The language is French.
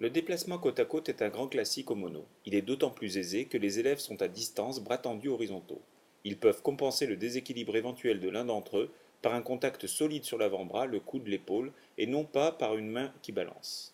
Le déplacement côte à côte est un grand classique au mono. Il est d'autant plus aisé que les élèves sont à distance, bras tendus horizontaux. Ils peuvent compenser le déséquilibre éventuel de l'un d'entre eux par un contact solide sur l'avant-bras, le coude, l'épaule, et non pas par une main qui balance.